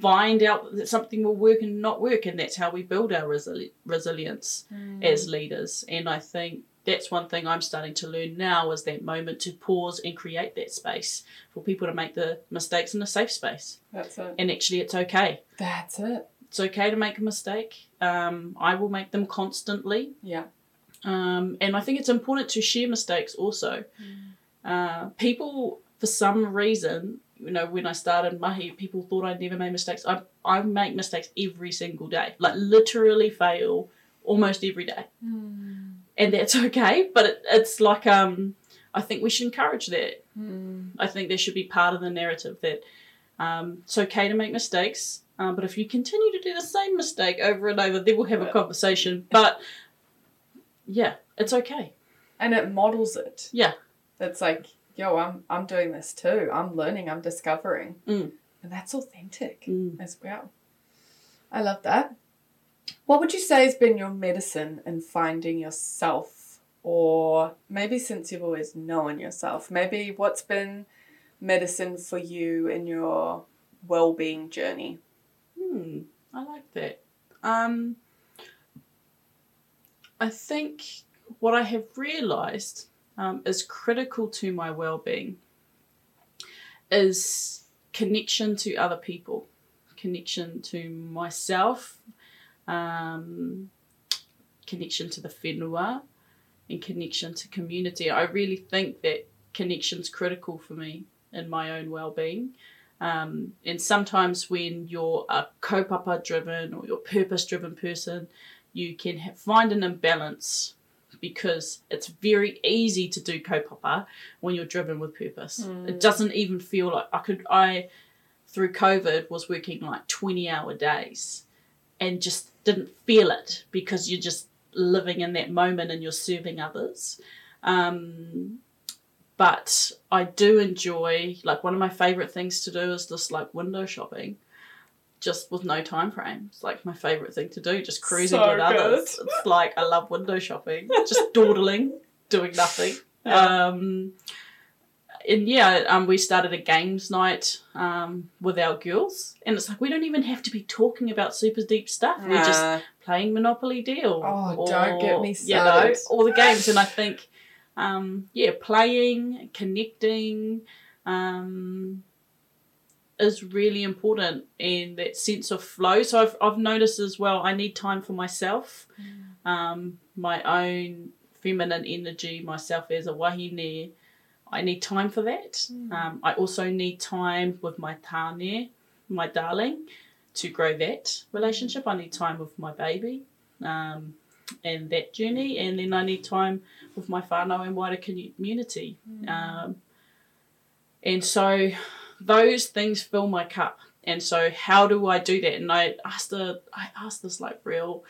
find out that something will work and not work and that's how we build our resili- resilience as leaders. And I think that's one thing I'm starting to learn now is that moment to pause and create that space for people to make the mistakes in a safe space. That's it. And actually, it's okay. That's it. It's okay to make a mistake. Um, I will make them constantly. Yeah. Um, and I think it's important to share mistakes also. Uh, people, for some reason, you know, when I started Mahi, people thought I'd never made mistakes. I, I make mistakes every single day, like literally fail almost every day. And that's <laughs> okay, but it, it's like, um, I think we should encourage that. Mm. I think there should be part of the narrative that um, it's okay to make mistakes, um, but if you continue to do the same mistake over and over, then we'll have a conversation. But yeah, it's okay. And it models it. Yeah. It's like, yo, I'm I'm doing this too. I'm learning. I'm discovering, Mm. and that's authentic Mm. as well. I love that. What would you say has been your medicine in finding yourself, or maybe since you've always known yourself? Maybe what's been medicine for you in your well-being journey? Hmm, I like that. Um, I think what I have realised um, is critical to my well-being is connection to other people, connection to myself, um, connection to the whenua, and connection to community. I really think that connection's critical for me in my own well-being. Um, and sometimes when you're a kaupapa driven or you're purpose driven person, you can ha- find an imbalance because it's very easy to do kaupapa when you're driven with purpose. It doesn't even feel like I could I through COVID was working like 20 hour days and just didn't feel it because you're just living in that moment and you're serving others. Um, but I do enjoy like one of my favorite things to do is just like window shopping. Just with no time frame. It's like my favorite thing to do, just cruising So with others. It's like I love window shopping. Just <laughs> dawdling, doing nothing. Yeah. Um and yeah, um, we started a games night um, with our girls, and it's like we don't even have to be talking about super deep stuff. We're just playing Monopoly Deal. Oh, don't get me You know, all the games, and I think, um, yeah, playing, connecting, um, is really important, and that sense of flow. So I've I've noticed as well. I need time for myself, um, my own feminine energy, myself as a wahine. I need time for that. Um, I also need time with my tāne, my darling, to grow that relationship. I need time with my baby um, and that journey. And then I need time with my whānau and wider community. Um, and so those things fill my cup. And so how do I do that? And I asked a, I asked this like real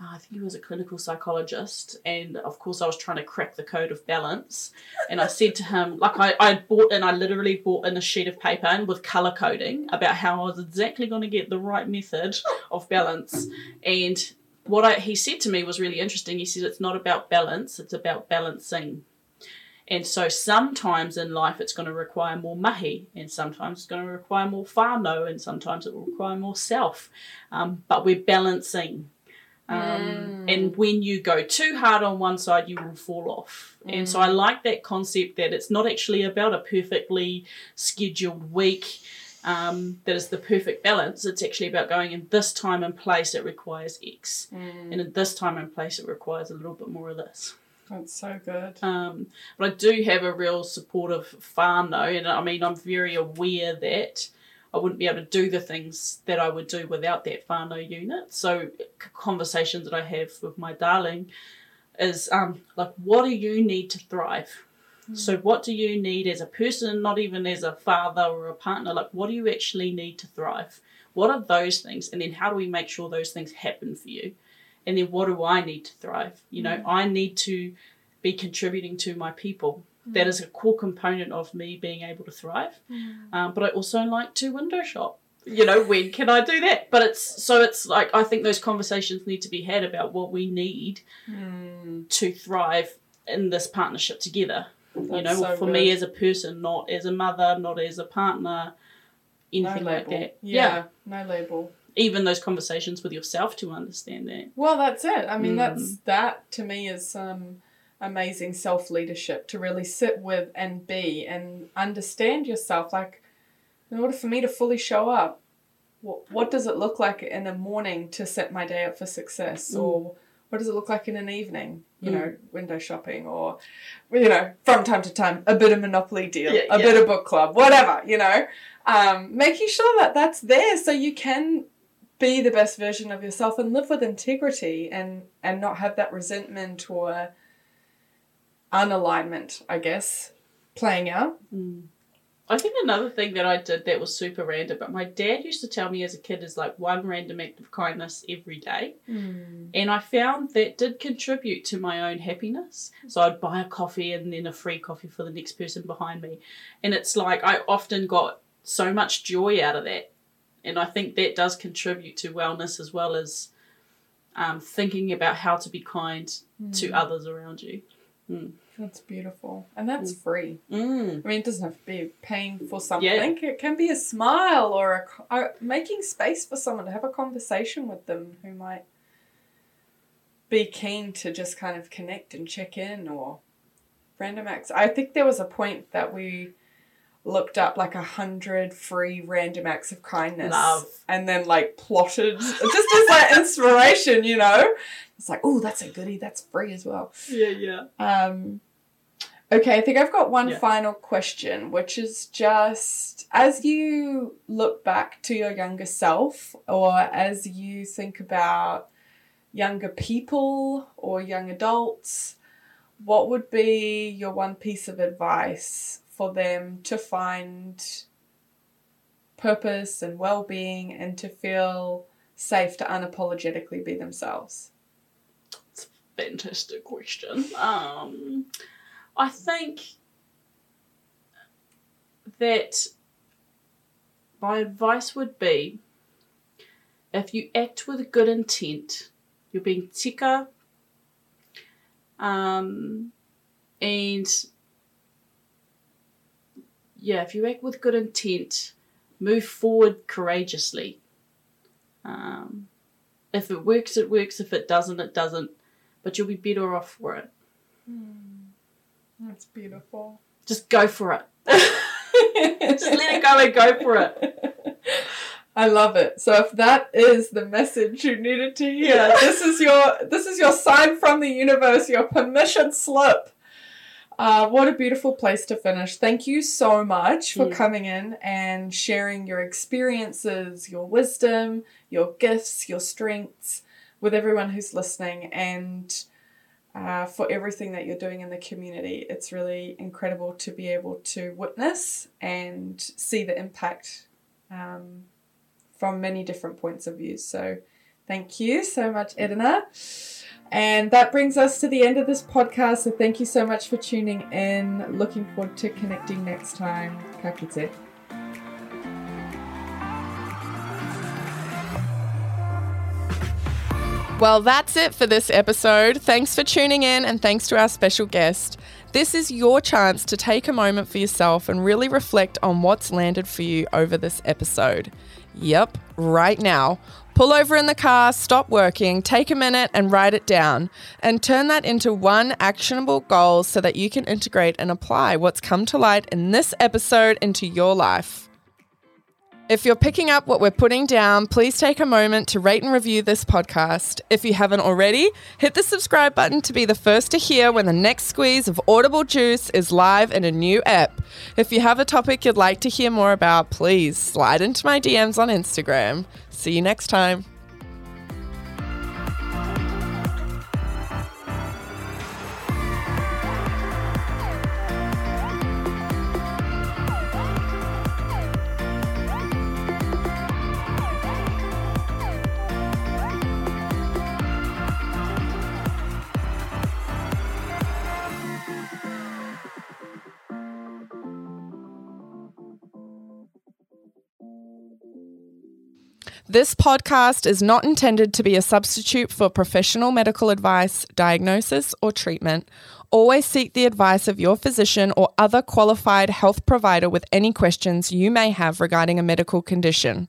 uh, I think he was a clinical psychologist, and of course, I was trying to crack the code of balance. And I said to him, like, I, I bought in, I literally bought in a sheet of paper and with color coding about how I was exactly going to get the right method of balance. And what I, he said to me was really interesting. He said, It's not about balance, it's about balancing. And so sometimes in life it's going to require more mahi, and sometimes it's going to require more whānau, and sometimes it will require more self. Um, but we're balancing. Um, And when you go too hard on one side, you will fall off. And so I like that concept that it's not actually about a perfectly scheduled week um, that is the perfect balance. It's actually about going in this time and place it requires X, and in this time and place it requires a little bit more of this. That's so good. Um, but I do have a real supportive farm though, and I mean, I'm very aware that I wouldn't be able to do the things that I would do without that whānau unit. So, c- conversations that I have with my darling is um, like, what do you need to thrive? So, what do you need as a person, not even as a father or a partner? Like, what do you actually need to thrive? What are those things? And then, how do we make sure those things happen for you? And then, what do I need to thrive? You know, mm. I need to be contributing to my people. Mm. That is a core component of me being able to thrive. Mm. Um, but I also like to window shop. You know, when can I do that? But it's so it's like I think those conversations need to be had about what we need to thrive in this partnership together. you know, so for me as a person, not as a mother, not as a partner, anything like label. that. Yeah, no label. Even those conversations with yourself to understand that. Well, that's it. I mean, Mm. that's that to me is um, amazing self leadership to really sit with and be and understand yourself. Like, in order for me to fully show up, what, what does it look like in a morning to set my day up for success? Mm. Or what does it look like in an evening? You know, window shopping, or, you know, from time to time, a bit of Monopoly deal, Yeah, a yeah. bit of book club, whatever, you know. Um, making sure that that's there so you can be the best version of yourself and live with integrity and and not have that resentment or unalignment i guess playing out mm. I think another thing that I did that was super random, but my dad used to tell me as a kid is like one random act of kindness every day. Mm. And I found that did contribute to my own happiness. So I'd buy a coffee and then a free coffee for the next person behind me. And it's like I often got so much joy out of that. And I think that does contribute to wellness as well as um, thinking about how to be kind to others around you. that's beautiful. And that's free. Mm. i mean it doesn't have to be paying for something. It can be a smile or a, uh, making space for someone to have a conversation with them who might be keen to just kind of connect and check in or random acts. I think there was a point that we looked up like a hundred free random acts of kindness Love. and then like plotted just as like inspiration, you know? It's like, oh, that's a goodie, that's free as well. Yeah, yeah. Um, okay, I think I've got one Yeah. final question, which is just as you look back to your younger self, or as you think about younger people or young adults, what would be your one piece of advice for them to find purpose and well being and to feel safe to unapologetically be themselves? It's a fantastic question. Um, I think that my advice would be if you act with a good intent, you're being tika, um, and yeah, if you act with good intent, move forward courageously. Um, if it works, it works. If it doesn't, it doesn't but you'll be better off for it. That's beautiful. Just go for it. <laughs> Just let it go and go for it. I love it. So if that is the message you needed to hear, <laughs> this is your this is your sign from the universe, your permission slip. Uh, what a beautiful place to finish. Thank you so much for Yeah. coming in and sharing your experiences, your wisdom, your gifts, your strengths with everyone who's listening and uh, for everything that you're doing in the community. It's really incredible to be able to witness and see the impact um, from many different points of view. So, thank you so much, Edina. And that brings us to the end of this podcast. So, thank you so much for tuning in. Looking forward to connecting next time. Ka kite. Well, that's it for this episode. Thanks for tuning in and thanks to our special guest. This is your chance to take a moment for yourself and really reflect on what's landed for you over this episode. Yep, right now. Pull over in the car, stop working, take a minute and write it down, and turn that into one actionable goal so that you can integrate and apply what's come to light in this episode into your life. If you're picking up what we're putting down, please take a moment to rate and review this podcast. If you haven't already, hit the subscribe button to be the first to hear when the next squeeze of Audible Juice is live in a new app. If you have a topic you'd like to hear more about, please slide into my DMs on Instagram. See you next time. This podcast is not intended to be a substitute for professional medical advice, diagnosis, or treatment. Always seek the advice of your physician or other qualified health provider with any questions you may have regarding a medical condition.